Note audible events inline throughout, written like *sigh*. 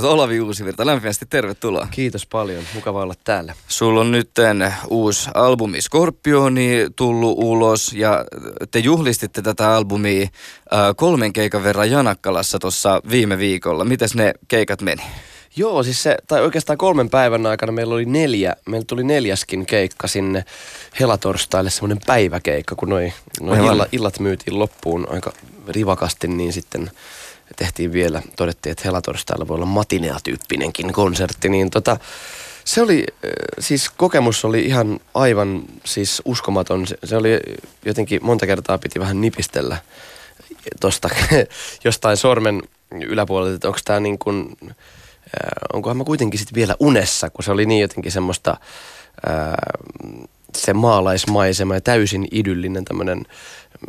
mutta Olavi Uusivirta, lämpimästi tervetuloa. Kiitos paljon, mukava olla täällä. Sulla on nyt uusi albumi Skorpioni tullut ulos ja te juhlistitte tätä albumia äh, kolmen keikan verran Janakkalassa tuossa viime viikolla. Mites ne keikat meni? Joo, siis se, tai oikeastaan kolmen päivän aikana meillä oli neljä, meillä tuli neljäskin keikka sinne helatorstaille, semmoinen päiväkeikka, kun noi, noi illat, illat myytiin loppuun aika rivakasti, niin sitten tehtiin vielä, todettiin, että helatorstailla voi olla matinea-tyyppinenkin konsertti, niin tota, se oli, äh, siis kokemus oli ihan aivan siis uskomaton. Se, se oli jotenkin monta kertaa piti vähän nipistellä tosta *laughs* jostain sormen yläpuolelta, että onko tämä niin kuin, äh, onkohan mä kuitenkin sitten vielä unessa, kun se oli niin jotenkin semmoista, ää, se maalaismaisema ja täysin idyllinen tämmöinen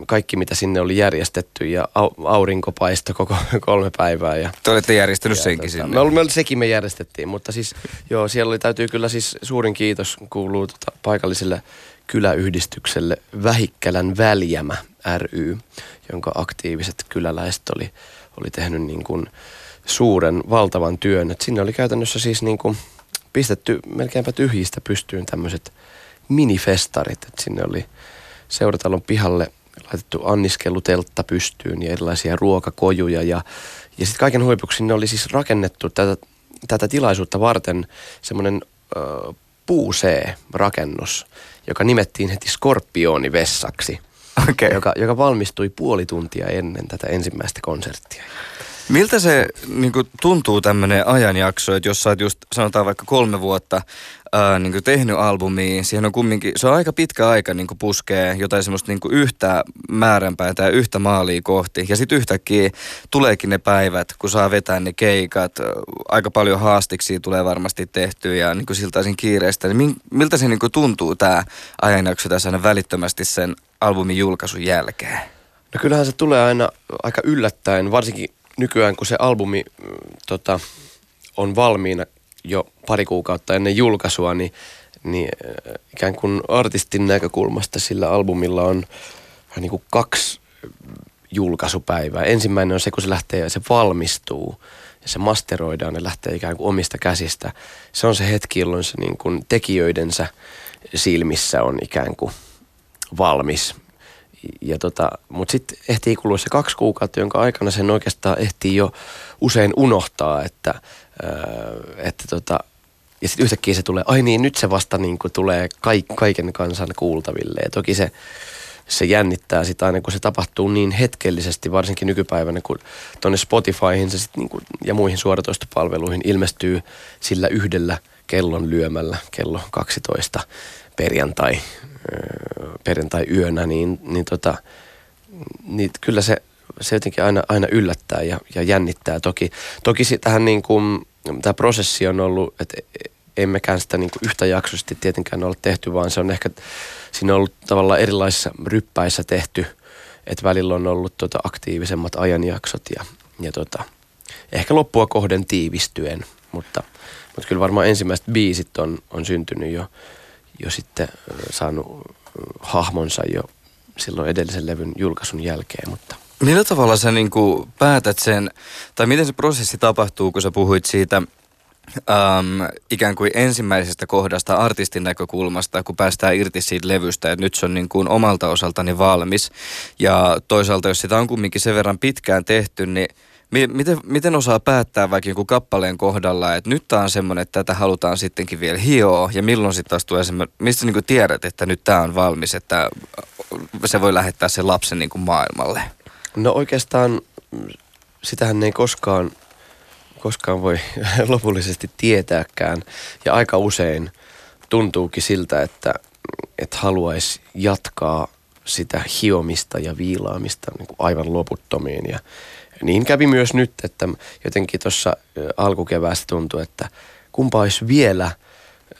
kaikki, mitä sinne oli järjestetty ja au, aurinko paistoi koko *laughs* kolme päivää. Ja, Te olette järjestänyt ja, senkin tota, sinne. Me, oli, me, sekin me järjestettiin, mutta siis joo, siellä oli, täytyy kyllä siis suurin kiitos kuuluu tota, paikalliselle kyläyhdistykselle Vähikkälän Väljämä ry, jonka aktiiviset kyläläiset oli, oli tehnyt niin kuin suuren, valtavan työn. Et sinne oli käytännössä siis niin kuin pistetty melkeinpä tyhjistä pystyyn tämmöiset minifestarit. Et sinne oli seuratalon pihalle laitettu anniskeluteltta pystyyn ja erilaisia ruokakojuja. Ja, ja sitten kaiken huipuksi sinne oli siis rakennettu tätä, tätä tilaisuutta varten semmoinen puusee-rakennus, joka nimettiin heti Skorpionivessaksi, okay. joka, joka valmistui puoli tuntia ennen tätä ensimmäistä konserttia. Miltä se niin kuin, tuntuu tämmöinen ajanjakso, että jos sä oot just sanotaan vaikka kolme vuotta ää, niin kuin tehnyt albumia, siihen on kumminkin, se on aika pitkä aika niin kuin puskee jotain semmoista niin kuin yhtä määränpää tai yhtä maalia kohti. Ja sitten yhtäkkiä tuleekin ne päivät, kun saa vetää ne keikat, aika paljon haastiksi tulee varmasti tehty ja niin kuin siltaisin kiireistä. Niin miltä se niin kuin tuntuu tämä ajanjakso tässä välittömästi sen albumin julkaisun jälkeen? No kyllähän se tulee aina aika yllättäen, varsinkin nykyään kun se albumi mm, tota, on valmiina jo pari kuukautta ennen julkaisua, niin, niin äh, ikään kuin artistin näkökulmasta sillä albumilla on niin kuin kaksi julkaisupäivää. Ensimmäinen on se, kun se lähtee ja se valmistuu ja se masteroidaan ja lähtee ikään kuin omista käsistä. Se on se hetki, jolloin se niin kuin tekijöidensä silmissä on ikään kuin valmis ja tota, Mutta sitten ehtii kulua se kaksi kuukautta, jonka aikana sen oikeastaan ehtii jo usein unohtaa, että, ää, että tota, ja sitten yhtäkkiä se tulee, ai niin, nyt se vasta niin kuin tulee kaik, kaiken kansan kuultaville. Ja toki se, se jännittää sitä aina, kun se tapahtuu niin hetkellisesti, varsinkin nykypäivänä, kun tuonne Spotifyhin se sit niin kuin, ja muihin suoratoistopalveluihin ilmestyy sillä yhdellä kellon lyömällä kello 12 perjantai perjantai-yönä, niin, niin, tota, niin kyllä se, se jotenkin aina, aina yllättää ja, ja jännittää. Toki, toki tähän niin kuin, tämä prosessi on ollut, että emmekään sitä niin kuin yhtä jaksoisesti tietenkään ole tehty, vaan se on ehkä, siinä on ollut tavallaan erilaisissa ryppäissä tehty, että välillä on ollut tota aktiivisemmat ajanjaksot ja, ja tota, ehkä loppua kohden tiivistyen, mutta, mutta kyllä varmaan ensimmäiset biisit on, on syntynyt jo jo sitten saanut hahmonsa jo silloin edellisen levyn julkaisun jälkeen, mutta Millä tavalla sä niin kuin päätät sen, tai miten se prosessi tapahtuu, kun sä puhuit siitä äm, ikään kuin ensimmäisestä kohdasta artistin näkökulmasta, kun päästään irti siitä levystä, että nyt se on niin kuin omalta osaltani valmis. Ja toisaalta, jos sitä on kumminkin sen verran pitkään tehty, niin Miten, miten osaa päättää vaikka joku kappaleen kohdalla, että nyt tämä on semmoinen, että tätä halutaan sittenkin vielä hioa, ja milloin sitten taas tulee semmoinen, mistä niin tiedät, että nyt tämä on valmis, että se voi lähettää sen lapsen niin kuin maailmalle? No oikeastaan sitähän ei koskaan, koskaan voi *laughs* lopullisesti tietääkään, ja aika usein tuntuukin siltä, että, että haluaisi jatkaa sitä hiomista ja viilaamista niin kuin aivan loputtomiin, ja niin kävi myös nyt, että jotenkin tuossa alkukeväästä tuntui, että kumpa olisi vielä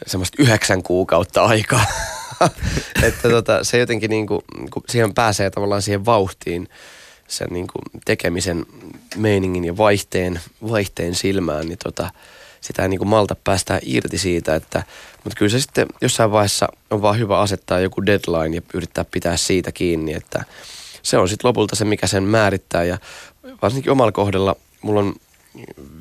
semmoista yhdeksän kuukautta aikaa. *laughs* että tota, se jotenkin niin kuin, kun siihen pääsee tavallaan siihen vauhtiin sen niin kuin tekemisen meiningin ja vaihteen, vaihteen silmään, niin tota, sitä ei niin kuin malta päästää irti siitä, että, mutta kyllä se sitten jossain vaiheessa on vaan hyvä asettaa joku deadline ja yrittää pitää siitä kiinni, että se on sitten lopulta se, mikä sen määrittää ja varsinkin omalla kohdalla mulla on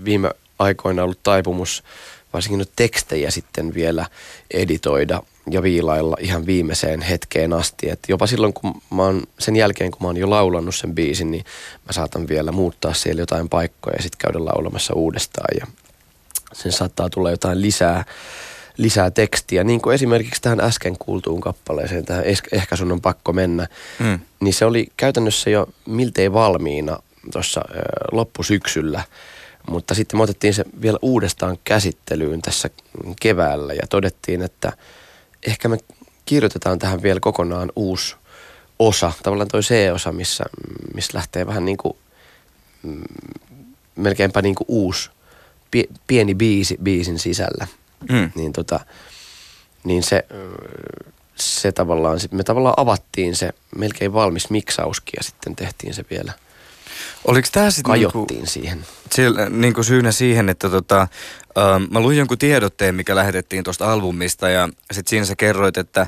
viime aikoina ollut taipumus varsinkin nyt tekstejä sitten vielä editoida ja viilailla ihan viimeiseen hetkeen asti. Et jopa silloin, kun mä oon, sen jälkeen kun mä oon jo laulannut sen biisin, niin mä saatan vielä muuttaa siellä jotain paikkoja ja sitten käydä laulamassa uudestaan. Ja sen saattaa tulla jotain lisää, lisää tekstiä. Niin kuin esimerkiksi tähän äsken kuultuun kappaleeseen, tähän Ehkä sun on pakko mennä, mm. niin se oli käytännössä jo miltei valmiina tuossa loppusyksyllä – mutta sitten me otettiin se vielä uudestaan käsittelyyn tässä keväällä ja todettiin, että ehkä me kirjoitetaan tähän vielä kokonaan uusi osa, tavallaan toi C-osa, missä, missä lähtee vähän niin kuin, mm, melkeinpä niin kuin uusi pieni biisi biisin sisällä. Mm. Niin, tota, niin se, se tavallaan, me tavallaan avattiin se melkein valmis miksauskin ja sitten tehtiin se vielä – Oliko tämä sitten niinku, siihen? Sillä, niinku syynä siihen, että tota, ähm, mä luin jonkun tiedotteen, mikä lähetettiin tuosta albumista ja sitten siinä sä kerroit, että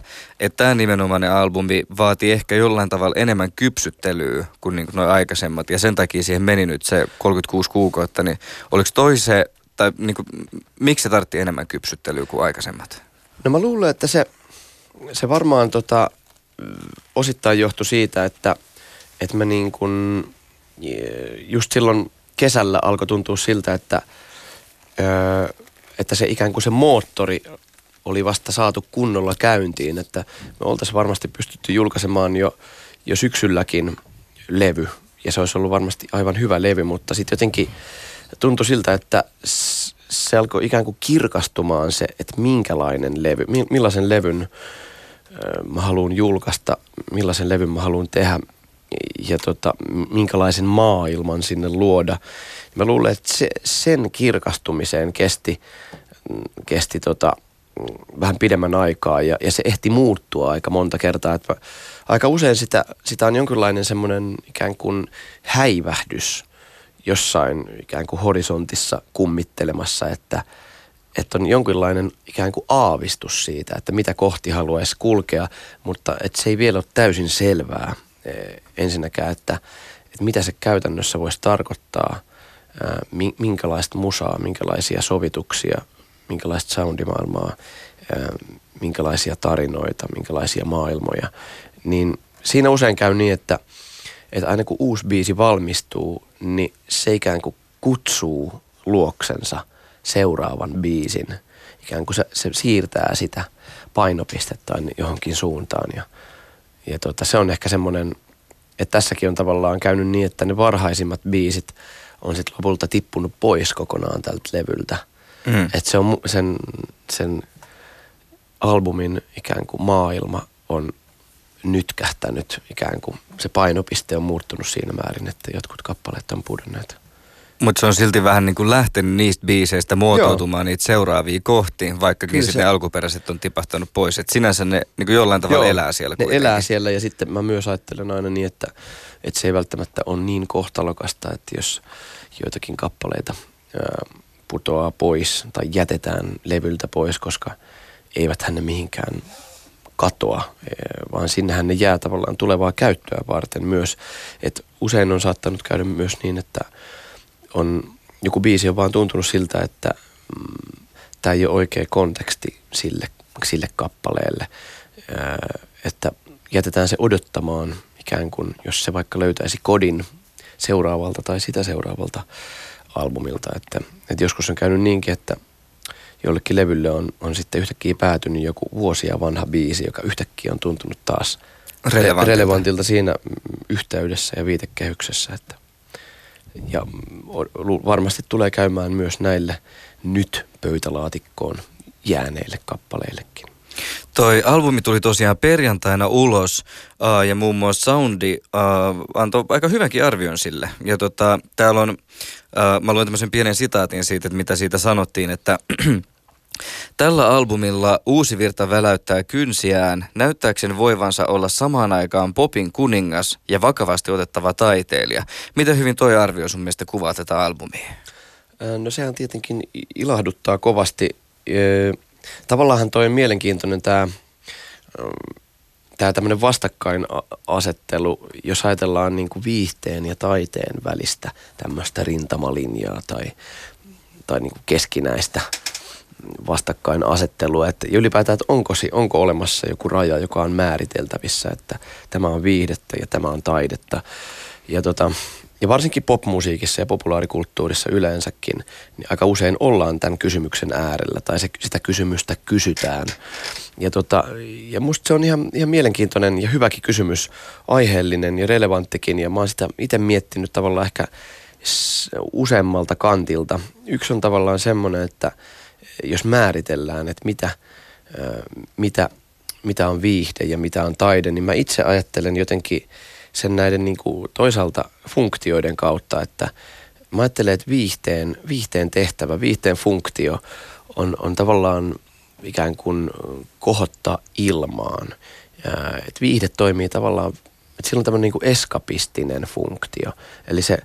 tämä nimenomainen albumi vaatii ehkä jollain tavalla enemmän kypsyttelyä kuin niinku noin aikaisemmat ja sen takia siihen meni nyt se 36 kuukautta, niin oliko toi se, tai niinku, miksi se tartti enemmän kypsyttelyä kuin aikaisemmat? No mä luulen, että se, se varmaan tota, osittain johtui siitä, että, että mä niin kuin just silloin kesällä alkoi tuntua siltä, että, että se ikään kuin se moottori oli vasta saatu kunnolla käyntiin, että me oltaisiin varmasti pystytty julkaisemaan jo, jo syksylläkin levy, ja se olisi ollut varmasti aivan hyvä levy, mutta sitten jotenkin tuntui siltä, että se alkoi ikään kuin kirkastumaan se, että minkälainen levy, millaisen levyn mä haluan julkaista, millaisen levyn mä haluan tehdä, ja tota, minkälaisen maailman sinne luoda. Mä luulen, että se, sen kirkastumiseen kesti, kesti tota, vähän pidemmän aikaa ja, ja se ehti muuttua aika monta kertaa. Että aika usein sitä, sitä on jonkinlainen semmoinen ikään kuin häivähdys jossain ikään kuin horisontissa kummittelemassa, että, että on jonkinlainen ikään kuin aavistus siitä, että mitä kohti haluaisi kulkea, mutta että se ei vielä ole täysin selvää. Ensinnäkään, että, että mitä se käytännössä voisi tarkoittaa, minkälaista musaa, minkälaisia sovituksia, minkälaista soundimaailmaa, minkälaisia tarinoita, minkälaisia maailmoja, niin siinä usein käy niin, että, että aina kun uusi biisi valmistuu, niin se ikään kuin kutsuu luoksensa seuraavan biisin. Ikään kuin se, se siirtää sitä painopistettä johonkin suuntaan ja – ja tota, se on ehkä semmoinen, että tässäkin on tavallaan käynyt niin, että ne varhaisimmat biisit on sitten lopulta tippunut pois kokonaan tältä levyltä. Mm. Että se on sen, sen albumin ikään kuin maailma on nyt kähtänyt ikään kuin se painopiste on muuttunut siinä määrin, että jotkut kappaleet on pudonneet. Mutta se on silti vähän niin kuin lähtenyt niistä biiseistä muotoutumaan Joo. niitä seuraavia kohti, vaikkakin sitten ne alkuperäiset on tipahtanut pois. Et sinänsä ne niin kuin jollain tavalla Joo, elää siellä ne kuitenkin. elää siellä ja sitten mä myös ajattelen aina niin, että, että se ei välttämättä ole niin kohtalokasta, että jos joitakin kappaleita ää, putoaa pois tai jätetään levyltä pois, koska eivät ne mihinkään katoa, vaan sinnehän ne jää tavallaan tulevaa käyttöä varten myös. Et usein on saattanut käydä myös niin, että on, joku biisi on vaan tuntunut siltä, että mm, tämä ei ole oikea konteksti sille, sille kappaleelle. Ää, että jätetään se odottamaan ikään kuin, jos se vaikka löytäisi kodin seuraavalta tai sitä seuraavalta albumilta. Että, että joskus on käynyt niinkin, että jollekin levylle on, on sitten yhtäkkiä päätynyt joku vuosia vanha biisi, joka yhtäkkiä on tuntunut taas relevantilta, relevantilta siinä yhteydessä ja viitekehyksessä. Että ja varmasti tulee käymään myös näille nyt pöytälaatikkoon jääneille kappaleillekin. Toi albumi tuli tosiaan perjantaina ulos uh, ja muun muassa Soundi uh, antoi aika hyvänkin arvion sille. Ja tota, täällä on, uh, mä luen tämmöisen pienen sitaatin siitä, että mitä siitä sanottiin, että *clears throat* Tällä albumilla uusi virta väläyttää kynsiään, näyttääkseen voivansa olla samaan aikaan popin kuningas ja vakavasti otettava taiteilija. Miten hyvin toi arvio sun mielestä kuvaa tätä albumia? No sehän tietenkin ilahduttaa kovasti. Tavallaan toi on mielenkiintoinen tämä tämä tämmöinen vastakkainasettelu, jos ajatellaan niin kuin viihteen ja taiteen välistä tämmöistä rintamalinjaa tai tai niin kuin keskinäistä vastakkainasettelua, että ylipäätään, että onko, onko olemassa joku raja, joka on määriteltävissä, että tämä on viihdettä ja tämä on taidetta. Ja, tota, ja varsinkin popmusiikissa ja populaarikulttuurissa yleensäkin, niin aika usein ollaan tämän kysymyksen äärellä tai se, sitä kysymystä kysytään. Ja, tota, ja musta se on ihan, ihan mielenkiintoinen ja hyväkin kysymys, aiheellinen ja relevanttikin. Ja mä oon sitä itse miettinyt tavallaan ehkä useammalta kantilta. Yksi on tavallaan semmoinen, että jos määritellään, että mitä, mitä, mitä on viihde ja mitä on taide, niin mä itse ajattelen jotenkin sen näiden niin kuin toisaalta funktioiden kautta, että mä ajattelen, että viihteen, viihteen tehtävä, viihteen funktio on, on tavallaan ikään kuin kohottaa ilmaan. että viihde toimii tavallaan, että sillä on tämmöinen niin kuin eskapistinen funktio. Eli se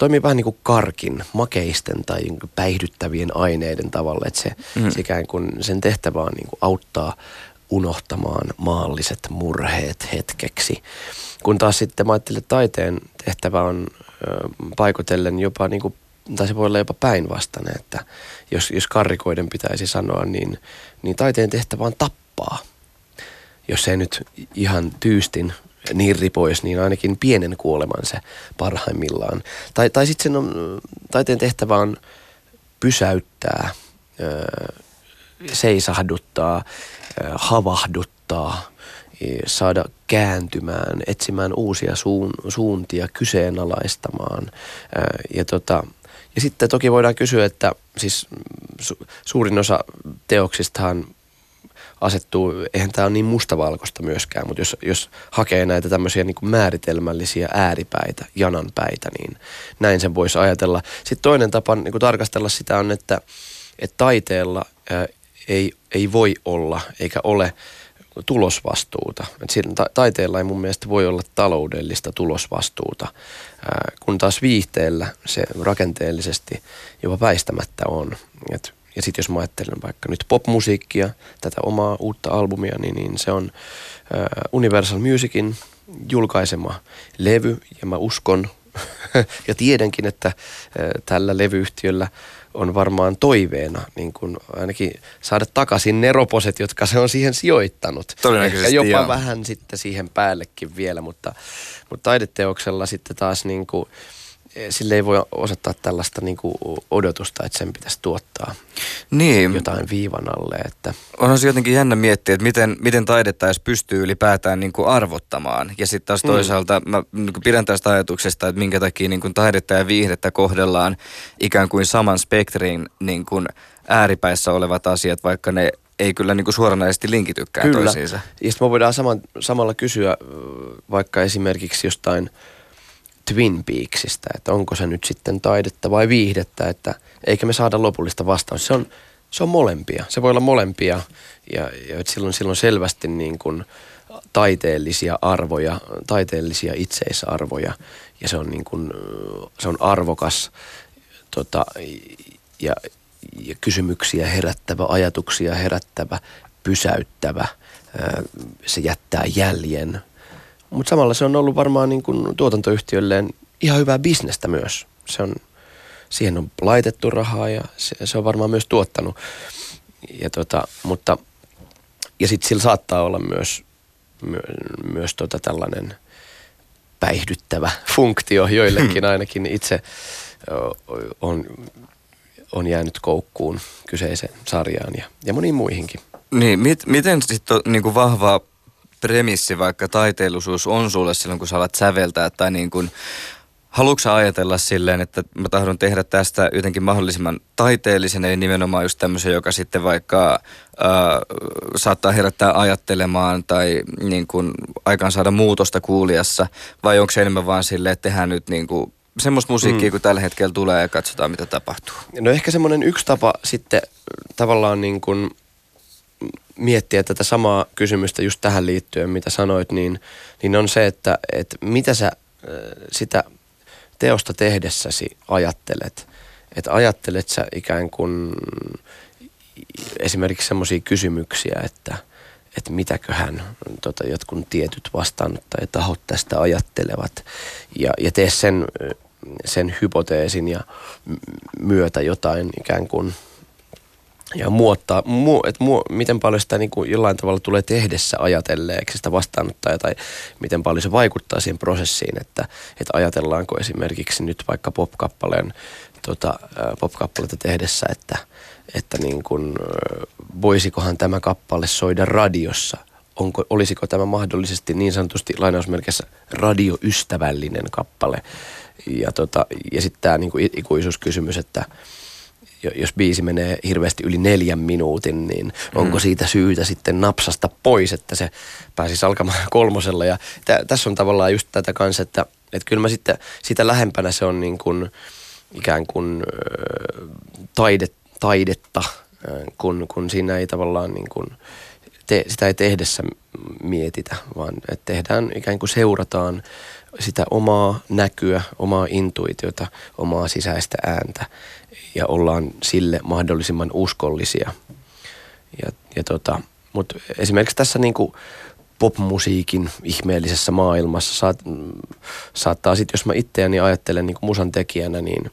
toimii vähän niin kuin karkin, makeisten tai niin päihdyttävien aineiden tavalla, että se, mm. se ikään kuin sen tehtävä on niin kuin auttaa unohtamaan maalliset murheet hetkeksi. Kun taas sitten mä ajattelin, että taiteen tehtävä on ö, paikotellen jopa niin kuin, tai se voi olla jopa päinvastainen, että jos, jos karrikoiden pitäisi sanoa, niin, niin taiteen tehtävä on tappaa. Jos ei nyt ihan tyystin nirri pois, niin ainakin pienen kuoleman se parhaimmillaan. Tai, tai sitten on, taiteen tehtävä on pysäyttää, seisahduttaa, havahduttaa, saada kääntymään, etsimään uusia suun, suuntia, kyseenalaistamaan. Ja, tota, ja sitten toki voidaan kysyä, että siis su, suurin osa teoksistahan asettuu, eihän tämä ole niin mustavalkoista myöskään, mutta jos, jos hakee näitä tämmöisiä niin kuin määritelmällisiä ääripäitä, jananpäitä, niin näin sen voisi ajatella. Sitten toinen tapa niin kuin tarkastella sitä on, että, että taiteella ei, ei voi olla eikä ole tulosvastuuta. Et siinä ta- taiteella ei mun mielestä voi olla taloudellista tulosvastuuta, kun taas viihteellä se rakenteellisesti jopa väistämättä on. Et ja sitten jos mä ajattelen vaikka nyt popmusiikkia, tätä omaa uutta albumia, niin, niin se on äh, Universal Musicin julkaisema levy. Ja mä uskon *laughs* ja tiedänkin, että äh, tällä levyyhtiöllä on varmaan toiveena niin kun ainakin saada takaisin ne roposet, jotka se on siihen sijoittanut. Ehkä jopa joo. vähän sitten siihen päällekin vielä, mutta, mutta taideteoksella sitten taas niin kuin, sille ei voi osoittaa tällaista niin kuin odotusta, että sen pitäisi tuottaa niin. jotain viivan alle. Että. Onhan se jotenkin jännä miettiä, että miten, miten taidetta edes pystyy ylipäätään niin kuin arvottamaan. Ja sitten taas mm. toisaalta mm. mä niin kuin pidän tästä ajatuksesta, että minkä takia niin kuin taidetta ja viihdettä kohdellaan ikään kuin saman spektrin niin kuin ääripäissä olevat asiat, vaikka ne ei kyllä niin kuin suoranaisesti linkitykään kyllä. toisiinsa. Ja sitten me voidaan saman, samalla kysyä vaikka esimerkiksi jostain – Twin Peaksista, että onko se nyt sitten taidetta vai viihdettä, että eikä me saada lopullista vastausta. Se on, se on molempia. Se voi olla molempia ja, ja silloin, silloin selvästi niin kuin taiteellisia arvoja, taiteellisia itseisarvoja ja se on, niin kuin, se on arvokas tota, ja, ja kysymyksiä herättävä, ajatuksia herättävä, pysäyttävä. Se jättää jäljen mutta samalla se on ollut varmaan niin kuin tuotantoyhtiölleen ihan hyvää bisnestä myös. Se on, siihen on laitettu rahaa ja se, se on varmaan myös tuottanut. Ja tota, mutta, ja sitten sillä saattaa olla myös, my, myös tota tällainen päihdyttävä *laughs* funktio joillekin *laughs* ainakin. Itse on, on jäänyt koukkuun kyseiseen sarjaan ja, ja moniin muihinkin. Niin, mit, miten sitten niin vahvaa premissi, vaikka taiteellisuus on sulle silloin, kun sä alat säveltää tai niin kuin, Haluatko ajatella silleen, että mä tahdon tehdä tästä jotenkin mahdollisimman taiteellisen, eli nimenomaan just tämmöisen, joka sitten vaikka äh, saattaa herättää ajattelemaan tai niin kuin aikaan saada muutosta kuulijassa, vai onko se enemmän vaan silleen, että tehdään nyt niin kuin semmoista musiikkia, mm. kun tällä hetkellä tulee ja katsotaan, mitä tapahtuu? No ehkä semmoinen yksi tapa sitten tavallaan niin kuin miettiä tätä samaa kysymystä just tähän liittyen, mitä sanoit, niin, niin on se, että, että mitä sä sitä teosta tehdessäsi ajattelet. Että ajattelet sä ikään kuin esimerkiksi semmoisia kysymyksiä, että, että mitäköhän tota, jotkut tietyt vastaanottajatahot tästä ajattelevat. Ja, ja tee sen sen hypoteesin ja myötä jotain ikään kuin ja muottaa, mu, et mu, miten paljon sitä niin kuin jollain tavalla tulee tehdessä ajatelleeksi sitä vastaanottajaa tai miten paljon se vaikuttaa siihen prosessiin, että, että ajatellaanko esimerkiksi nyt vaikka pop-kappaleen tota, pop-kappaletta tehdessä, että, että niin kuin, voisikohan tämä kappale soida radiossa – onko, olisiko tämä mahdollisesti niin sanotusti lainausmerkissä radioystävällinen kappale. Ja, tota, ja sitten tämä niinku ikuisuuskysymys, että jos biisi menee hirveästi yli neljän minuutin, niin onko mm. siitä syytä sitten napsasta pois, että se pääsisi alkamaan *laughs* kolmosella. Ja tä, tässä on tavallaan just tätä kanssa, että, että kyllä mä sitten sitä lähempänä se on niin kuin, ikään kuin taide, taidetta, kun, kun siinä ei tavallaan niin kuin, te, sitä ei tehdessä mietitä, vaan että tehdään ikään kuin seurataan sitä omaa näkyä, omaa intuitiota, omaa sisäistä ääntä ja ollaan sille mahdollisimman uskollisia. Ja, ja tota, mutta esimerkiksi tässä niin kuin popmusiikin ihmeellisessä maailmassa saat, saattaa sitten, jos mä itseäni ajattelen niin musan tekijänä, niin,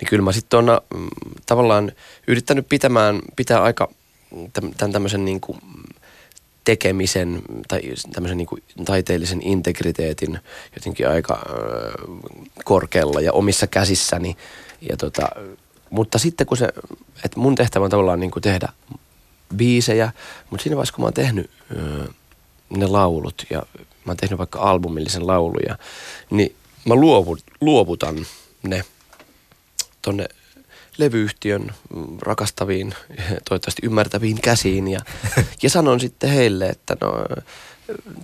niin kyllä mä sitten on mm, tavallaan yrittänyt pitämään, pitää aika tämän tämmöisen niin kuin tekemisen tai tämmöisen niin kuin taiteellisen integriteetin jotenkin aika korkealla ja omissa käsissäni. Ja tota, mutta sitten kun se, että mun tehtävä on tavallaan niin kuin tehdä biisejä, mutta siinä vaiheessa kun mä oon tehnyt ne laulut ja mä oon tehnyt vaikka albumillisen lauluja, niin mä luovut, luovutan ne tonne levyyhtiön rakastaviin, toivottavasti ymmärtäviin käsiin ja, ja sanon sitten heille, että no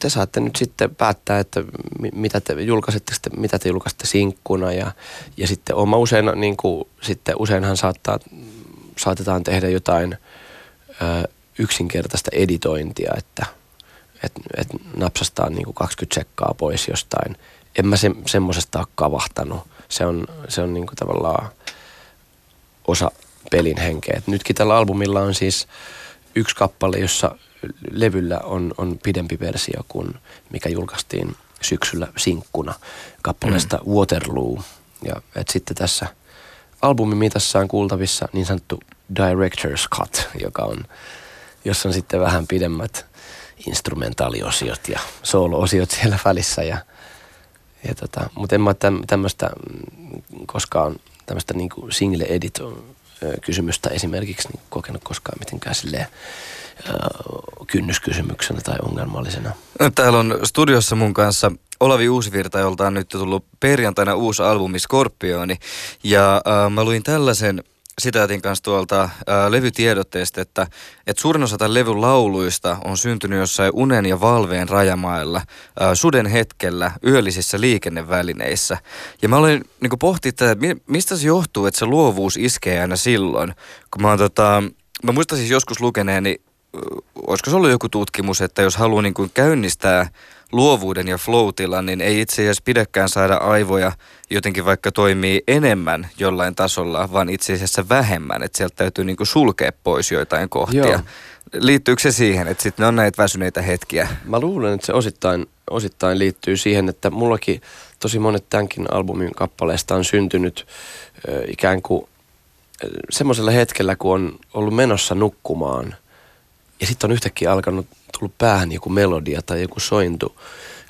te saatte nyt sitten päättää, että mitä te julkaisette, mitä te julkaisette sinkkuna ja, ja sitten oma usein, niin kuin, sitten useinhan saattaa, saatetaan tehdä jotain ö, yksinkertaista editointia, että et, et napsastaa niin kuin 20 sekkaa pois jostain. En mä se, semmoisesta ole kavahtanut. Se on, se on niin kuin tavallaan osa pelin henkeä. Et nytkin tällä albumilla on siis yksi kappale, jossa levyllä on, on pidempi versio kuin mikä julkaistiin syksyllä sinkkuna kappaleesta mm. Waterloo. Ja et sitten tässä albumin mitassa on kuultavissa niin sanottu Director's Cut, joka on, jossa on sitten vähän pidemmät instrumentaaliosiot ja soolo-osiot siellä välissä. Ja, ja tota, mutta en mä tämmöistä koskaan tämmöistä niin kuin single edit kysymystä esimerkiksi niin kokenut koskaan mitenkään silleen kynnyskysymyksenä tai ongelmallisena. Täällä on studiossa mun kanssa Olavi Uusivirta, jolta on nyt tullut perjantaina uusi albumi Skorpioni. Ja äh, mä luin tällaisen sitaatin kanssa tuolta ää, levytiedotteesta, että, että suurin osa tämän levyn lauluista on syntynyt jossain unen ja valveen rajamailla, ää, suden hetkellä, yöllisissä liikennevälineissä. Ja mä olin niin pohtia tätä, että mistä se johtuu, että se luovuus iskee aina silloin. Kun mä, oon, tota, mä muistan siis joskus lukeneeni, olisiko se ollut joku tutkimus, että jos haluaa niin käynnistää luovuuden ja flow niin ei itse asiassa pidäkään saada aivoja jotenkin vaikka toimii enemmän jollain tasolla, vaan itse asiassa vähemmän, että sieltä täytyy niinku sulkea pois joitain kohtia. Joo. Liittyykö se siihen, että sitten ne on näitä väsyneitä hetkiä? Mä luulen, että se osittain, osittain liittyy siihen, että mullakin tosi monet tämänkin albumin kappaleista on syntynyt äh, ikään kuin semmoisella hetkellä, kun on ollut menossa nukkumaan ja sitten on yhtäkkiä alkanut tullut päähän joku melodia tai joku sointu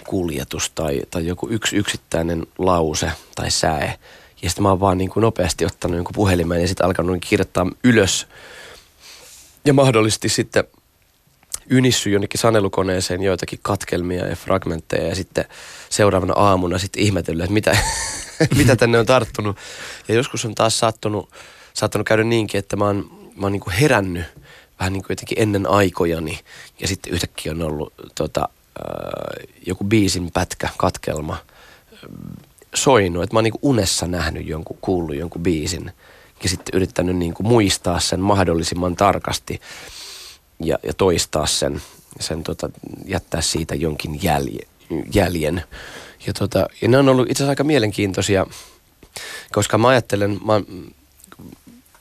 kuljetus tai, tai joku yksi yksittäinen lause tai säe. Ja sitten mä oon vaan niin kuin nopeasti ottanut jonkun puhelimen ja sitten alkanut kirjoittaa ylös. Ja mahdollisesti sitten ynissy jonnekin sanelukoneeseen joitakin katkelmia ja fragmentteja ja sitten seuraavana aamuna sitten ihmetellyt, että mitä, *laughs* mitä tänne on tarttunut. Ja joskus on taas saattanut, saattanut käydä niinkin, että mä oon, mä oon niin kuin herännyt – vähän niin kuin jotenkin ennen aikojani. Ja sitten yhtäkkiä on ollut tota, äh, joku biisin pätkä, katkelma äh, soinut. Että mä oon niin unessa nähnyt jonkun, kuullut jonkun biisin ja sitten yrittänyt niin kuin muistaa sen mahdollisimman tarkasti ja, ja toistaa sen, sen tota, jättää siitä jonkin jälje, jäljen. Ja, tota, ja ne on ollut itse asiassa aika mielenkiintoisia, koska mä ajattelen, mä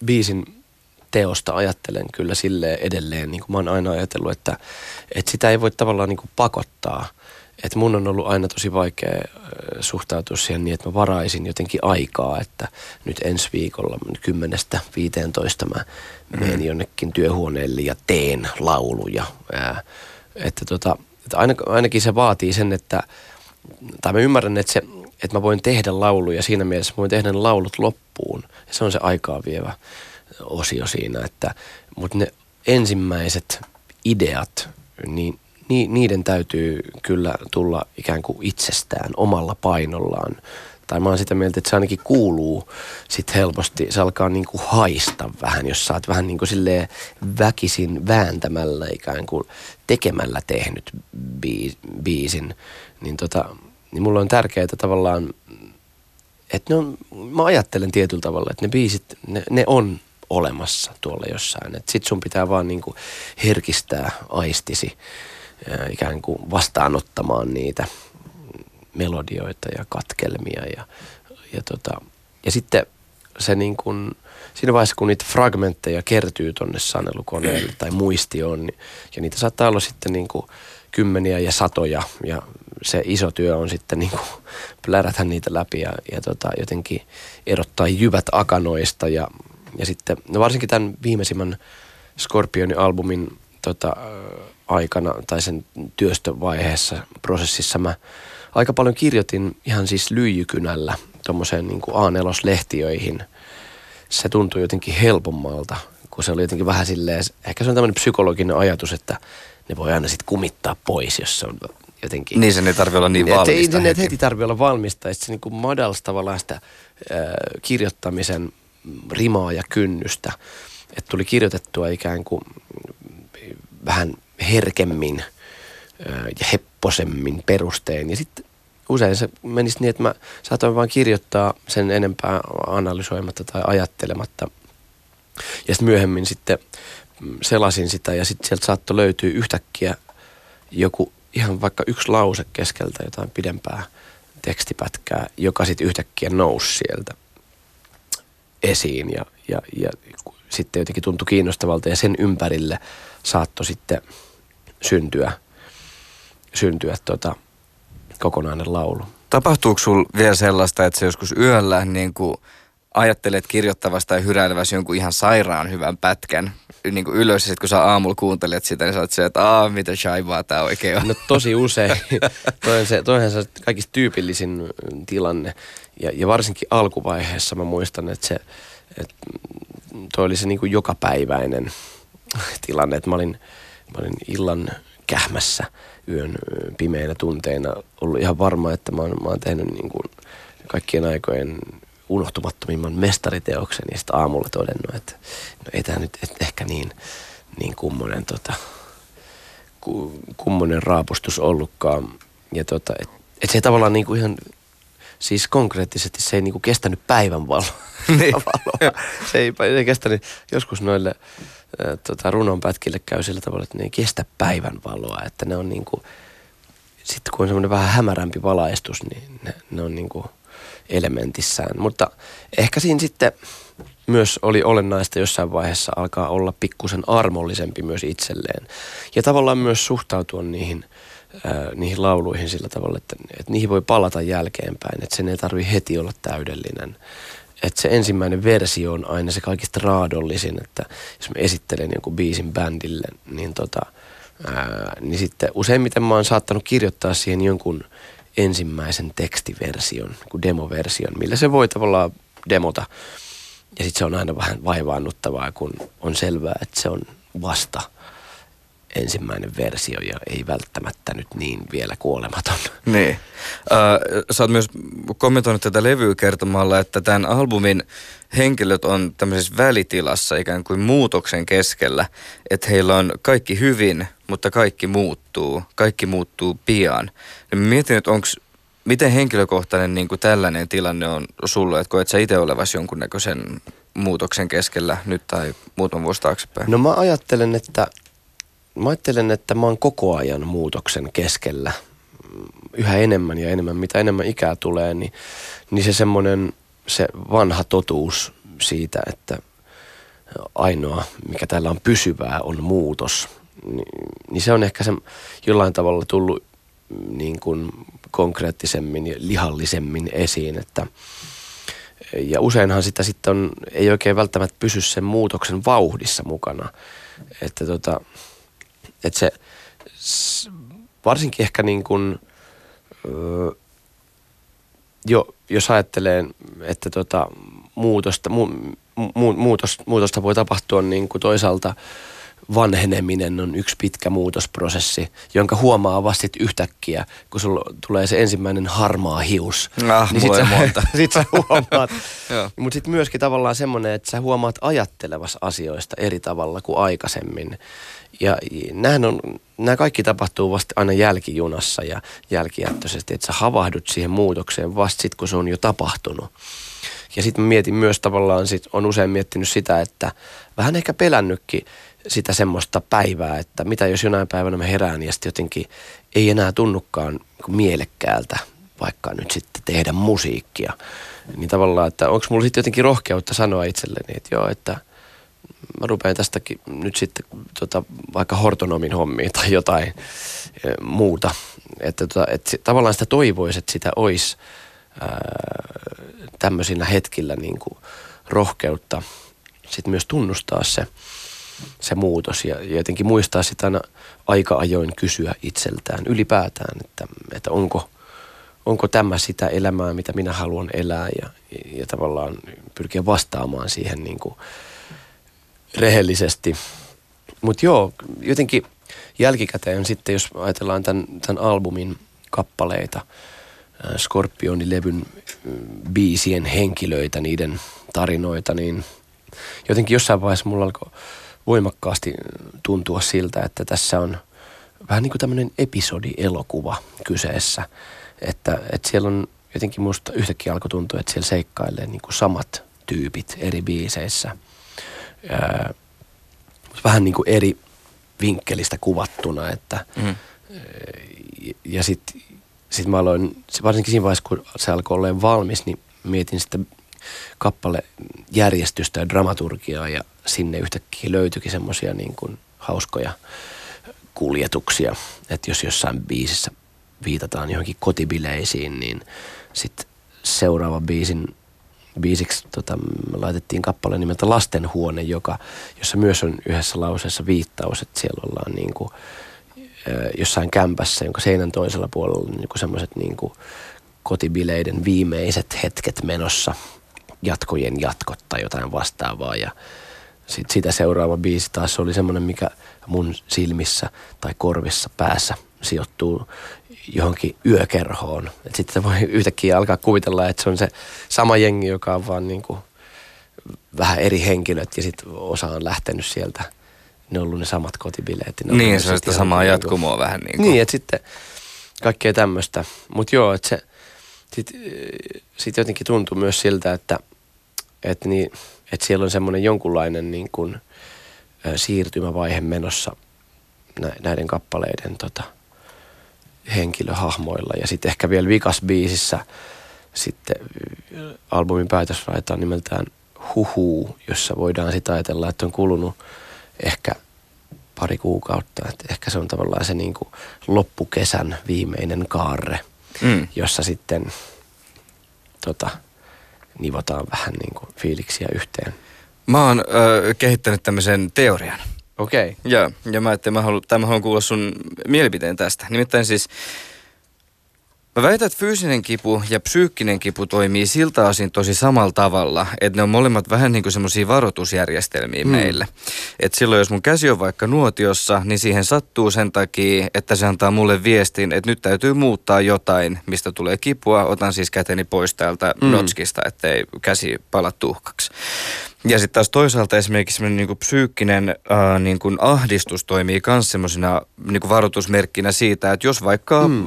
biisin teosta ajattelen kyllä sille edelleen, niin kuin mä oon aina ajatellut, että, että sitä ei voi tavallaan niin kuin pakottaa. että mun on ollut aina tosi vaikea suhtautua siihen niin, että mä varaisin jotenkin aikaa, että nyt ensi viikolla 10-15 mä menen mm. jonnekin työhuoneelle ja teen lauluja. Ää, että tota, että ainakin se vaatii sen, että, tai mä ymmärrän, että, se, että mä voin tehdä lauluja siinä mielessä, mä voin tehdä ne laulut loppuun. Ja se on se aikaa vievä osio siinä, että, mutta ne ensimmäiset ideat, niin niiden täytyy kyllä tulla ikään kuin itsestään, omalla painollaan. Tai mä oon sitä mieltä, että se ainakin kuuluu sit helposti, se alkaa niin kuin haista vähän, jos sä oot vähän niin kuin silleen väkisin vääntämällä ikään kuin tekemällä tehnyt biisin, niin, tota, niin mulla on tärkeää tavallaan, että ne on, mä ajattelen tietyllä tavalla, että ne biisit, ne, ne on olemassa tuolla jossain. Että sit sun pitää vaan niin kuin herkistää aistisi ikään kuin vastaanottamaan niitä melodioita ja katkelmia. Ja, ja, tota, ja sitten se niin kuin, siinä vaiheessa, kun niitä fragmentteja kertyy tuonne sanelukoneelle tai muistioon, niin, ja niitä saattaa olla sitten niin kuin kymmeniä ja satoja, ja se iso työ on sitten niin kuin plärätä niitä läpi ja, ja tota, jotenkin erottaa jyvät akanoista ja, ja sitten, no varsinkin tämän viimeisimmän Scorpionin albumin tota, aikana tai sen työstövaiheessa, prosessissa mä aika paljon kirjoitin ihan siis lyijykynällä tuommoiseen niin A4-lehtiöihin. Se tuntui jotenkin helpommalta, kun se oli jotenkin vähän silleen, ehkä se on tämmöinen psykologinen ajatus, että ne voi aina sitten kumittaa pois, jos se on jotenkin... Niin sen ei tarvitse olla niin valmista. Ei, heti. heti tarvitse olla valmista, että se niin kuin madalsi tavallaan sitä äh, kirjoittamisen rimaa ja kynnystä. Että tuli kirjoitettua ikään kuin vähän herkemmin ja hepposemmin perustein. Ja sitten usein se menisi niin, että mä saatoin vain kirjoittaa sen enempää analysoimatta tai ajattelematta. Ja sitten myöhemmin sitten selasin sitä ja sitten sieltä saattoi löytyä yhtäkkiä joku ihan vaikka yksi lause keskeltä jotain pidempää tekstipätkää, joka sitten yhtäkkiä nousi sieltä esiin ja, ja, ja sitten jotenkin tuntui kiinnostavalta ja sen ympärille saattoi sitten syntyä, syntyä tota, kokonainen laulu. Tapahtuuko sinulla vielä sellaista, että se joskus yöllä niin kuin ajattelet kirjoittavasta ja hyräileväsi jonkun ihan sairaan hyvän pätkän niin kuin ylös, ja sitten kun sä aamulla kuuntelet sitä, niin sä oot se, että aah, mitä shaivaa tää oikein on. No tosi usein. *laughs* toihan se, toihan se kaikista tyypillisin tilanne. Ja, ja varsinkin alkuvaiheessa mä muistan, että se, että toi oli se niin kuin jokapäiväinen tilanne, että mä olin, mä olin illan kähmässä yön pimeinä tunteina ollut ihan varma, että mä oon, mä oon tehnyt niin kuin kaikkien aikojen unohtumattomimman mestariteoksen ja sitten aamulla todennut, että no ei tämä nyt et ehkä niin, niin kummonen, tota, kummonen raapustus ollutkaan. Ja tota, et, et se tavallaan niin kuin ihan, siis konkreettisesti se ei *laughs* niin kuin kestänyt päivänvaloa. niin. se ei, ei kestänyt, joskus noille äh, tota, runonpätkille käy sillä tavalla, että ne ei kestä päivänvaloa, että ne on niin kuin, sitten kun on semmoinen vähän hämärämpi valaistus, niin ne, ne on niin kuin elementissään. Mutta ehkä siinä sitten myös oli olennaista jossain vaiheessa alkaa olla pikkusen armollisempi myös itselleen. Ja tavallaan myös suhtautua niihin, äh, niihin lauluihin sillä tavalla, että, että niihin voi palata jälkeenpäin. Että sen ei tarvi heti olla täydellinen että se ensimmäinen versio on aina se kaikista raadollisin, että jos mä esittelen jonkun biisin bändille, niin, tota, ää, niin sitten useimmiten mä oon saattanut kirjoittaa siihen jonkun ensimmäisen tekstiversion, kuin demoversion, millä se voi tavallaan demota. Ja sitten se on aina vähän vaivaannuttavaa, kun on selvää, että se on vasta – ensimmäinen versio ja ei välttämättä nyt niin vielä kuolematon. Niin. Äh, sä oot myös kommentoinut tätä levyä kertomalla, että tämän albumin henkilöt on tämmöisessä välitilassa ikään kuin muutoksen keskellä, että heillä on kaikki hyvin, mutta kaikki muuttuu, kaikki muuttuu pian. Ja mietin, että onko miten henkilökohtainen niin kuin tällainen tilanne on sulle, että koet sä itse olevasi jonkunnäköisen muutoksen keskellä nyt tai muutaman vuosi taaksepäin? No mä ajattelen, että mä ajattelen, että mä oon koko ajan muutoksen keskellä yhä enemmän ja enemmän, mitä enemmän ikää tulee, niin, niin se semmoinen se vanha totuus siitä, että ainoa, mikä täällä on pysyvää, on muutos. Ni, niin se on ehkä se jollain tavalla tullut niin kuin konkreettisemmin ja lihallisemmin esiin. Että, ja useinhan sitä sitten on, ei oikein välttämättä pysy sen muutoksen vauhdissa mukana. Että, tota, että se varsinkin ehkä niin kuin, jo, jos ajattelee, että tota, muutosta, mu, mu, muutos, muutosta voi tapahtua niin kuin toisaalta vanheneminen on yksi pitkä muutosprosessi, jonka huomaa vasta yhtäkkiä, kun sulla tulee se ensimmäinen harmaa hius. Ah, niin sit sä, *laughs* sit sä huomaat. Mutta sitten myöskin tavallaan semmoinen, että sä huomaat ajattelevas asioista eri tavalla kuin aikaisemmin. Ja nämähän on, nämä kaikki tapahtuu vasta aina jälkijunassa ja jälkijättöisesti, että sä havahdut siihen muutokseen vasta sitten, kun se on jo tapahtunut. Ja sitten mä mietin myös tavallaan, sit, on usein miettinyt sitä, että vähän ehkä pelännytkin sitä semmoista päivää, että mitä jos jonain päivänä mä herään ja sitten jotenkin ei enää tunnukaan mielekkäältä vaikka nyt sitten tehdä musiikkia. Niin tavallaan, että onko mulla sitten jotenkin rohkeutta sanoa itselleni, että joo, että – mä rupean tästäkin nyt sitten tota, vaikka hortonomin hommiin tai jotain e, muuta. Että tota, et tavallaan sitä toivoisi, että sitä olisi ää, tämmöisinä hetkillä niin kuin rohkeutta sitten myös tunnustaa se, se muutos ja, ja jotenkin muistaa sitä aina aika ajoin kysyä itseltään ylipäätään, että, että onko, onko tämä sitä elämää, mitä minä haluan elää ja, ja tavallaan pyrkiä vastaamaan siihen niin kuin, rehellisesti. Mutta joo, jotenkin jälkikäteen sitten, jos ajatellaan tämän, tämän albumin kappaleita, Scorpionilevyn biisien henkilöitä, niiden tarinoita, niin jotenkin jossain vaiheessa mulla alkoi voimakkaasti tuntua siltä, että tässä on vähän niin kuin tämmöinen episodielokuva kyseessä. Että, että siellä on jotenkin musta yhtäkkiä alkoi tuntua, että siellä seikkailee niin kuin samat tyypit eri biiseissä – ää, vähän niin kuin eri vinkkelistä kuvattuna, että mm. ja sitten sit mä aloin, varsinkin siinä vaiheessa, kun se alkoi olla valmis, niin mietin sitten kappale järjestystä ja dramaturgiaa ja sinne yhtäkkiä löytyikin semmoisia niin kuin hauskoja kuljetuksia, että jos jossain biisissä viitataan johonkin kotibileisiin, niin sitten seuraava biisin biisiksi tota, laitettiin kappale nimeltä Lastenhuone, joka, jossa myös on yhdessä lauseessa viittaus, että siellä ollaan niin kuin, jossain kämpässä, jonka seinän toisella puolella on niin semmoiset niin kotibileiden viimeiset hetket menossa, jatkojen jatkot tai jotain vastaavaa. Ja sitten sitä seuraava biisi taas oli semmoinen, mikä mun silmissä tai korvissa päässä sijoittuu johonkin yökerhoon. Sitten voi yhtäkkiä alkaa kuvitella, että se on se sama jengi, joka on vaan niin kuin vähän eri henkilöt ja sitten osa on lähtenyt sieltä. Ne on ollut ne samat kotibileet. Ne niin, se on sitä samaa niin jatkumoa kuin, vähän niin kuin. Niin, että sitten kaikkea tämmöistä. Mutta joo, että se sitten sit jotenkin tuntuu myös siltä, että, että, niin, että siellä on semmoinen jonkunlainen niin kuin, siirtymävaihe menossa näiden kappaleiden tota, – henkilöhahmoilla. Ja sitten ehkä vielä vikas biisissä sitten albumin päätösraita on nimeltään Huhu, jossa voidaan sitä ajatella, että on kulunut ehkä pari kuukautta. Että ehkä se on tavallaan se niin kuin loppukesän viimeinen kaarre, mm. jossa sitten tota, nivotaan vähän niin kuin fiiliksiä yhteen. Mä oon ö, kehittänyt tämmöisen teorian – Okei. Okay. Joo, ja mä ajattelin, mä haluan, tai mä haluan kuulla sun mielipiteen tästä. Nimittäin siis, mä väitän, että fyysinen kipu ja psyykkinen kipu toimii siltä osin tosi samalla tavalla, että ne on molemmat vähän niin kuin semmoisia varoitusjärjestelmiä hmm. meille. Että silloin, jos mun käsi on vaikka nuotiossa, niin siihen sattuu sen takia, että se antaa mulle viestin, että nyt täytyy muuttaa jotain, mistä tulee kipua. Otan siis käteni pois täältä hmm. notskista, ettei käsi pala tuhkaksi. Ja sitten taas toisaalta esimerkiksi semmoinen niin psyykkinen äh, niin kuin ahdistus toimii myös semmoisena niin varoitusmerkkinä siitä, että jos vaikka mm.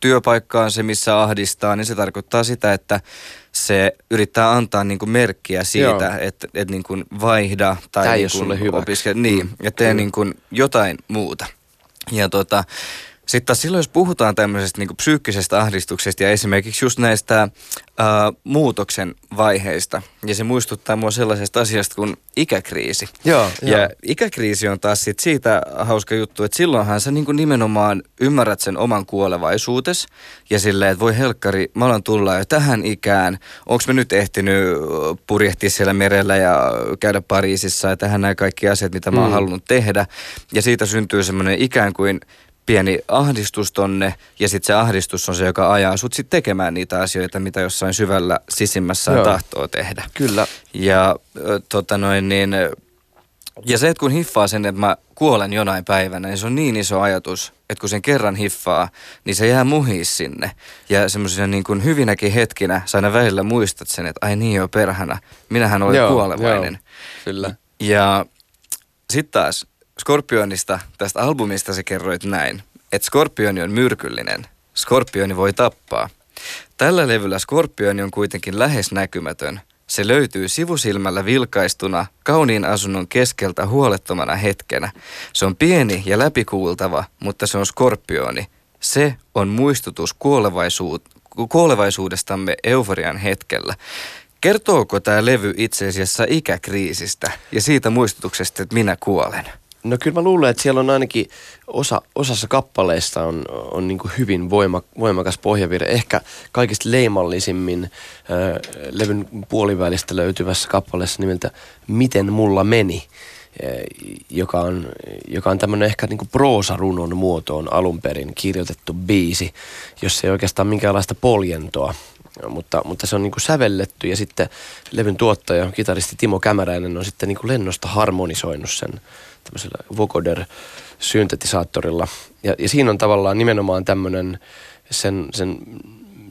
työpaikka on se, missä ahdistaa, niin se tarkoittaa sitä, että se yrittää antaa niin kuin merkkiä siitä, että, että niin kuin vaihda tai niin kuin opiskele, niin, mm. että tee niin kuin jotain muuta. Ja tota, Sitten taas silloin, jos puhutaan tämmöisestä niin psyykkisestä ahdistuksesta ja esimerkiksi just näistä ää, muutoksen vaiheista, ja se muistuttaa mua sellaisesta asiasta kuin ikäkriisi. Joo, ja joo. ikäkriisi on taas sit siitä hauska juttu, että silloinhan sä niin nimenomaan ymmärrät sen oman kuolevaisuutes ja silleen, että voi helkkari, mä alan tulla jo tähän ikään, onko me nyt ehtinyt purjehtia siellä merellä ja käydä Pariisissa ja tähän nämä kaikki asiat, mitä mä oon Mm. halunnut tehdä. Ja siitä syntyy semmoinen ikään kuin pieni ahdistus tonne, ja sitten se ahdistus on se, joka ajaa sut sit tekemään niitä asioita, mitä jossain syvällä sisimmässä Joo. tahtoo tehdä. Kyllä. Ja tota noin niin, ja se, että kun hiffaa sen, että mä kuolen jonain päivänä, niin se on niin iso ajatus, että kun sen kerran hiffaa, niin se jää muhiin sinne. Ja semmoisina niin kuin hyvinäkin hetkinä sä aina välillä muistat sen, että ai niin joo perhana, minähän olen Joo, kuolevainen. joo, Kyllä. Ja sitten taas Skorpionista, tästä albumista sä kerroit näin, että Skorpioni on myrkyllinen. Skorpioni voi tappaa. Tällä levyllä Skorpioni on kuitenkin lähes näkymätön. Se löytyy sivusilmällä vilkaistuna kauniin asunnon keskeltä huolettomana hetkenä. Se on pieni ja läpikuultava, mutta se on skorpioni. Se on muistutus kuolevaisuut- kuolevaisuudestamme euforian hetkellä. Kertooko tämä levy itse asiassa ikäkriisistä ja siitä muistutuksesta, että minä kuolen? No kyllä mä luulen, että siellä on ainakin osa, osassa kappaleista on, on niin hyvin voima, voimakas pohjavire. Ehkä kaikista leimallisimmin äh, levyn puolivälistä löytyvässä kappaleessa nimeltä Miten mulla meni, äh, joka on, joka on tämmöinen ehkä niin proosarunon muotoon alun perin kirjoitettu biisi, jossa ei oikeastaan minkäänlaista poljentoa mutta, mutta se on niin kuin sävelletty ja sitten levyn tuottaja, kitaristi Timo Kämäräinen on sitten niin kuin lennosta harmonisoinut sen tämmöisellä vocoder syntetisaattorilla. Ja, ja siinä on tavallaan nimenomaan tämmöinen sen, sen,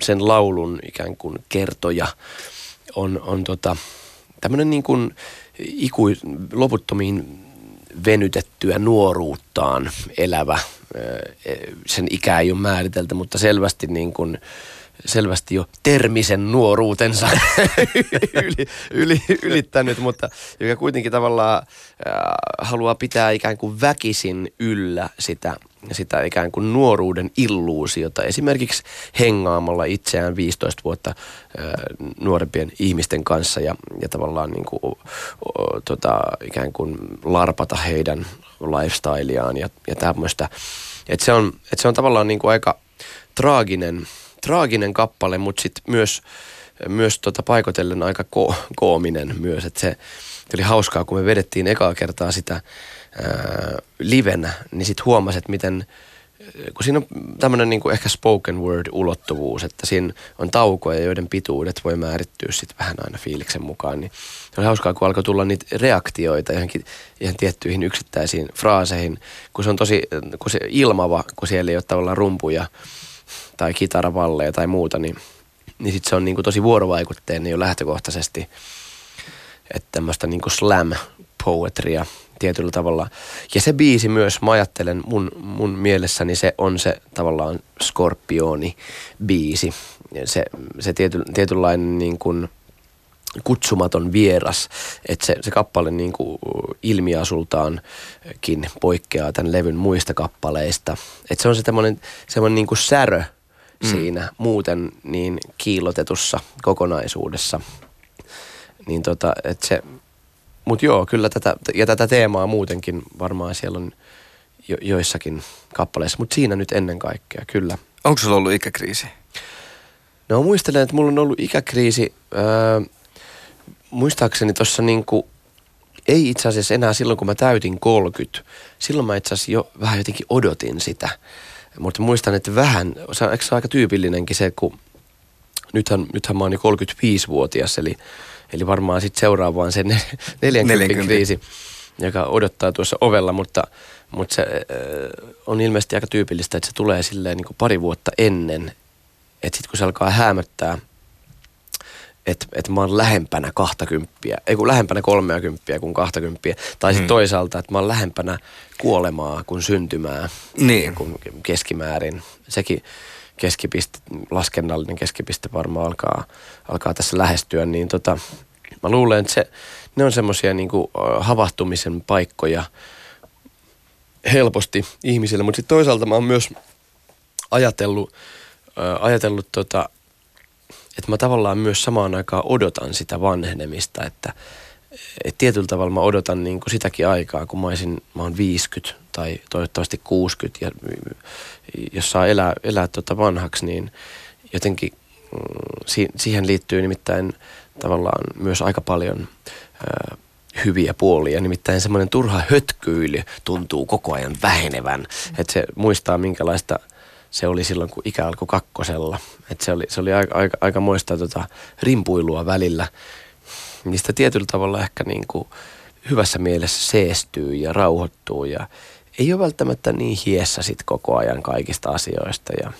sen laulun ikään kuin kertoja on, on tota, tämmöinen niin kuin ikui, loputtomiin venytettyä nuoruuttaan elävä. Sen ikä ei ole määritelty, mutta selvästi niin kuin, selvästi jo termisen nuoruutensa *laughs* yli, yli, ylittänyt, mutta joka kuitenkin tavallaan äh, haluaa pitää ikään kuin väkisin yllä sitä, sitä ikään kuin nuoruuden illuusiota. Esimerkiksi hengaamalla itseään 15 vuotta äh, nuorempien ihmisten kanssa ja, ja tavallaan niin kuin, tota, ikään kuin larpata heidän lifestyleaan ja, ja tämmöistä. Et se, on, et se on tavallaan niin kuin aika traaginen, traaginen kappale, mutta sitten myös, myös tota paikotellen aika ko- koominen myös. Et se oli hauskaa, kun me vedettiin ekaa kertaa sitä ää, livenä, niin sitten huomasit, että miten kun siinä on tämmöinen niin ehkä spoken word ulottuvuus, että siinä on taukoja, joiden pituudet voi määrittyä sitten vähän aina fiiliksen mukaan, niin oli hauskaa, kun alkoi tulla niitä reaktioita johonkin ihan tiettyihin yksittäisiin fraaseihin, kun se on tosi kun se ilmava, kun siellä ei ole tavallaan rumpuja tai kitaravalleja tai muuta, niin, niin sitten se on niin kuin tosi vuorovaikutteinen jo lähtökohtaisesti, että tämmöistä niin kuin slam poetria tietyllä tavalla. Ja se biisi myös, mä ajattelen mun, mun mielessäni se on se tavallaan skorpioni biisi. Se, se tiety, tietynlainen niin kuin kutsumaton vieras, että se, se kappale niin kuin ilmiasultaankin poikkeaa tämän levyn muista kappaleista. Että se on se semmoinen niin kuin särö mm. siinä muuten niin kiilotetussa kokonaisuudessa. Niin tota, että se, mutta joo, kyllä tätä, ja tätä teemaa muutenkin varmaan siellä on jo, joissakin kappaleissa, mutta siinä nyt ennen kaikkea, kyllä. Onko sulla ollut ikäkriisi? No muistelen, että mulla on ollut ikäkriisi, öö, muistaakseni tuossa niinku, ei itse asiassa enää silloin, kun mä täytin 30. Silloin mä itse asiassa jo vähän jotenkin odotin sitä. Mutta muistan, että vähän, se on, eikö se aika tyypillinenkin se, kun nythän, nythän mä oon jo 35-vuotias, eli, eli varmaan sitten seuraavaan se 40, 40. kriisi, joka odottaa tuossa ovella, mutta, mutta se äh, on ilmeisesti aika tyypillistä, että se tulee silleen niin kuin pari vuotta ennen, että sitten kun se alkaa häämöttää, että et mä oon lähempänä 20, ei kun lähempänä 30 kuin 20, tai sitten Hmm. toisaalta, että mä oon lähempänä kuolemaa kuin syntymää Niin. kuin keskimäärin. Sekin keskipiste, laskennallinen keskipiste varmaan alkaa, alkaa tässä lähestyä, niin tota, mä luulen, että se, ne on semmoisia niin havahtumisen paikkoja helposti ihmisille, mutta sitten toisaalta mä oon myös ajatellut, äh, ajatellut tota, että mä tavallaan myös samaan aikaan odotan sitä vanhenemista, että et tietyllä tavalla mä odotan niin kuin sitäkin aikaa, kun mä, olisin, mä oon 50 tai toivottavasti 60 ja jos saa elää, elää tota vanhaksi, niin jotenkin mm, si, siihen liittyy nimittäin tavallaan myös aika paljon ö, hyviä puolia. Nimittäin semmoinen turha hötkyily tuntuu koko ajan vähenevän. Että se muistaa minkälaista se oli silloin, kun ikä alkoi kakkosella. Et se oli, se oli aika, aika, aika moista tota, rimpuilua välillä. Niistä tietyllä tavalla ehkä niin kuin hyvässä mielessä seestyy ja rauhoittuu ja ei ole välttämättä niin hiessä sit koko ajan kaikista asioista ja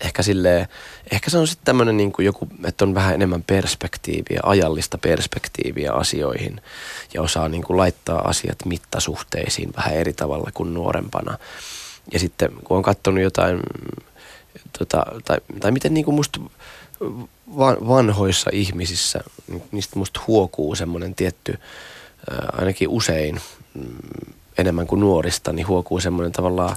ehkä silleen, ehkä se on sitten tämmöinen niin joku, että on vähän enemmän perspektiiviä, ajallista perspektiiviä asioihin ja osaa niin kuin laittaa asiat mittasuhteisiin vähän eri tavalla kuin nuorempana. Ja sitten kun on katsonut jotain, tota, tai, tai miten niin kuin musta vanhoissa ihmisissä, niistä musta huokuu semmoinen tietty, ainakin usein mm, enemmän kuin nuorista, niin huokuu semmoinen tavallaan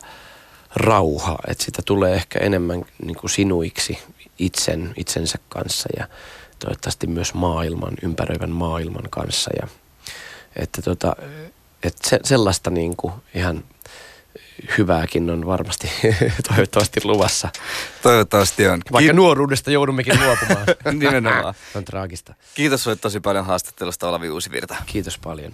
rauha, että sitä tulee ehkä enemmän niin kuin sinuiksi itsen, itsensä kanssa ja toivottavasti myös maailman, ympäröivän maailman kanssa. Ja, että tota, että se, sellaista niin kuin ihan hyvääkin on varmasti *laughs* toivottavasti luvassa. Toivottavasti on. Vaikka Ki- nuoruudesta joudummekin luopumaan. *laughs* Nimenomaan. *laughs* on traagista. Kiitos sinulle tosi paljon haastattelusta Olavi Uusivirta. Kiitos paljon.